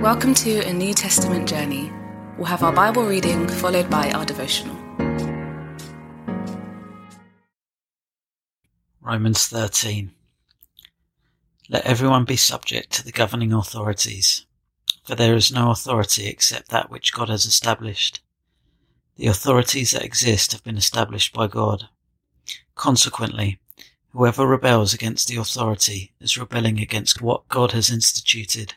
Welcome to a New Testament journey. We'll have our Bible reading followed by our devotional. Romans 13. Let everyone be subject to the governing authorities, for there is no authority except that which God has established. The authorities that exist have been established by God. Consequently, whoever rebels against the authority is rebelling against what God has instituted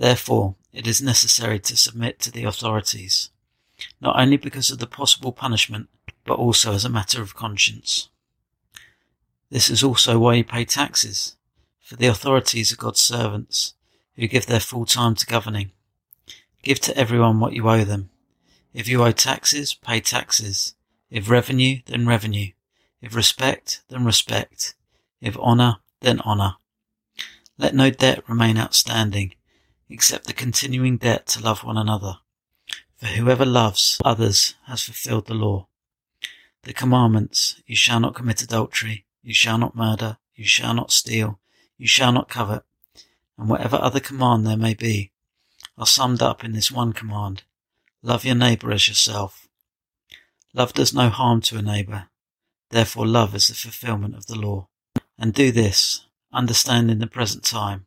Therefore, it is necessary to submit to the authorities, not only because of the possible punishment, but also as a matter of conscience. This is also why you pay taxes, for the authorities are God's servants, who give their full time to governing. Give to everyone what you owe them. If you owe taxes, pay taxes. If revenue, then revenue. If respect, then respect. If honour, then honour. Let no debt remain outstanding except the continuing debt to love one another. For whoever loves others has fulfilled the law. The commandments, you shall not commit adultery, you shall not murder, you shall not steal, you shall not covet, and whatever other command there may be, are summed up in this one command. Love your neighbour as yourself. Love does no harm to a neighbour. Therefore love is the fulfilment of the law. And do this, understand in the present time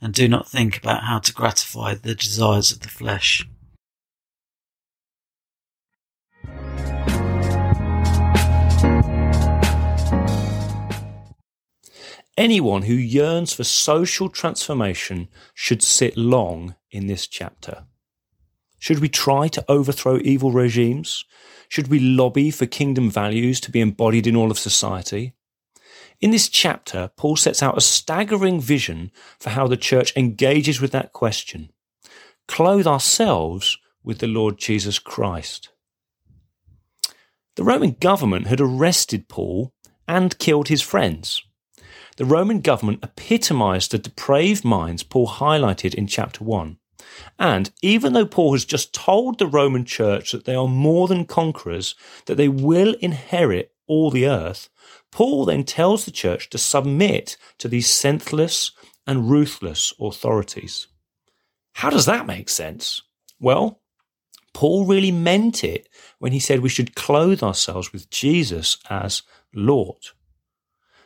and do not think about how to gratify the desires of the flesh. Anyone who yearns for social transformation should sit long in this chapter. Should we try to overthrow evil regimes? Should we lobby for kingdom values to be embodied in all of society? In this chapter, Paul sets out a staggering vision for how the church engages with that question. Clothe ourselves with the Lord Jesus Christ. The Roman government had arrested Paul and killed his friends. The Roman government epitomized the depraved minds Paul highlighted in chapter 1. And even though Paul has just told the Roman church that they are more than conquerors, that they will inherit all the earth, Paul then tells the church to submit to these senseless and ruthless authorities. How does that make sense? Well, Paul really meant it when he said we should clothe ourselves with Jesus as Lord.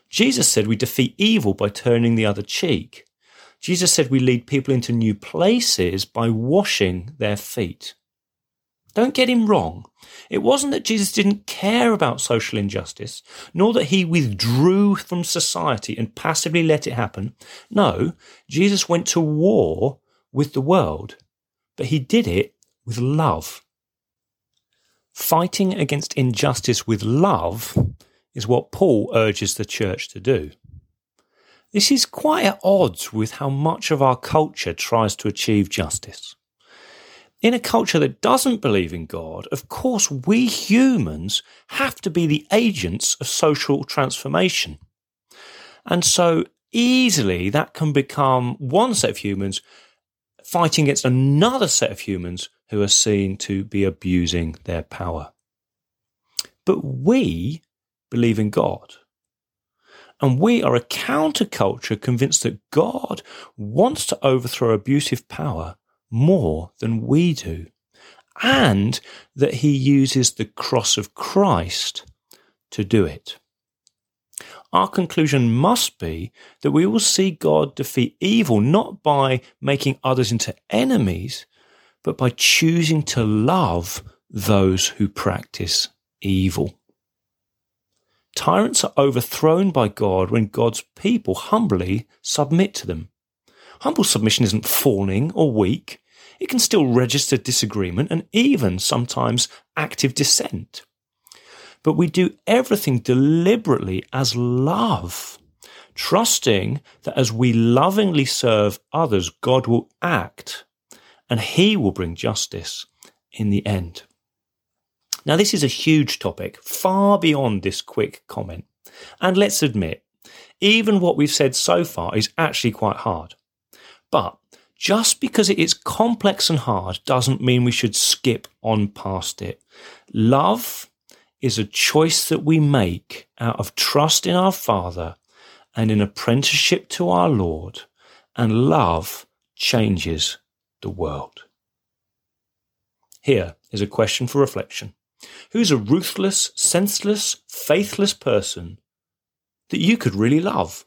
Jesus said we defeat evil by turning the other cheek. Jesus said we lead people into new places by washing their feet. Don't get him wrong. It wasn't that Jesus didn't care about social injustice, nor that he withdrew from society and passively let it happen. No, Jesus went to war with the world, but he did it with love. Fighting against injustice with love is what Paul urges the church to do. This is quite at odds with how much of our culture tries to achieve justice in a culture that doesn't believe in God, of course, we humans have to be the agents of social transformation. And so easily that can become one set of humans fighting against another set of humans who are seen to be abusing their power. But we believe in God. And we are a counterculture convinced that God wants to overthrow abusive power more than we do, and that he uses the cross of Christ to do it. our conclusion must be that we will see God defeat evil not by making others into enemies, but by choosing to love those who practice evil. Tyrants are overthrown by God when God's people humbly submit to them. Humble submission isn't fawning or weak. It can still register disagreement and even sometimes active dissent. But we do everything deliberately as love, trusting that as we lovingly serve others, God will act and he will bring justice in the end. Now, this is a huge topic, far beyond this quick comment. And let's admit, even what we've said so far is actually quite hard. But just because it is complex and hard doesn't mean we should skip on past it. Love is a choice that we make out of trust in our Father and in apprenticeship to our Lord, and love changes the world. Here is a question for reflection. Who's a ruthless, senseless, faithless person that you could really love?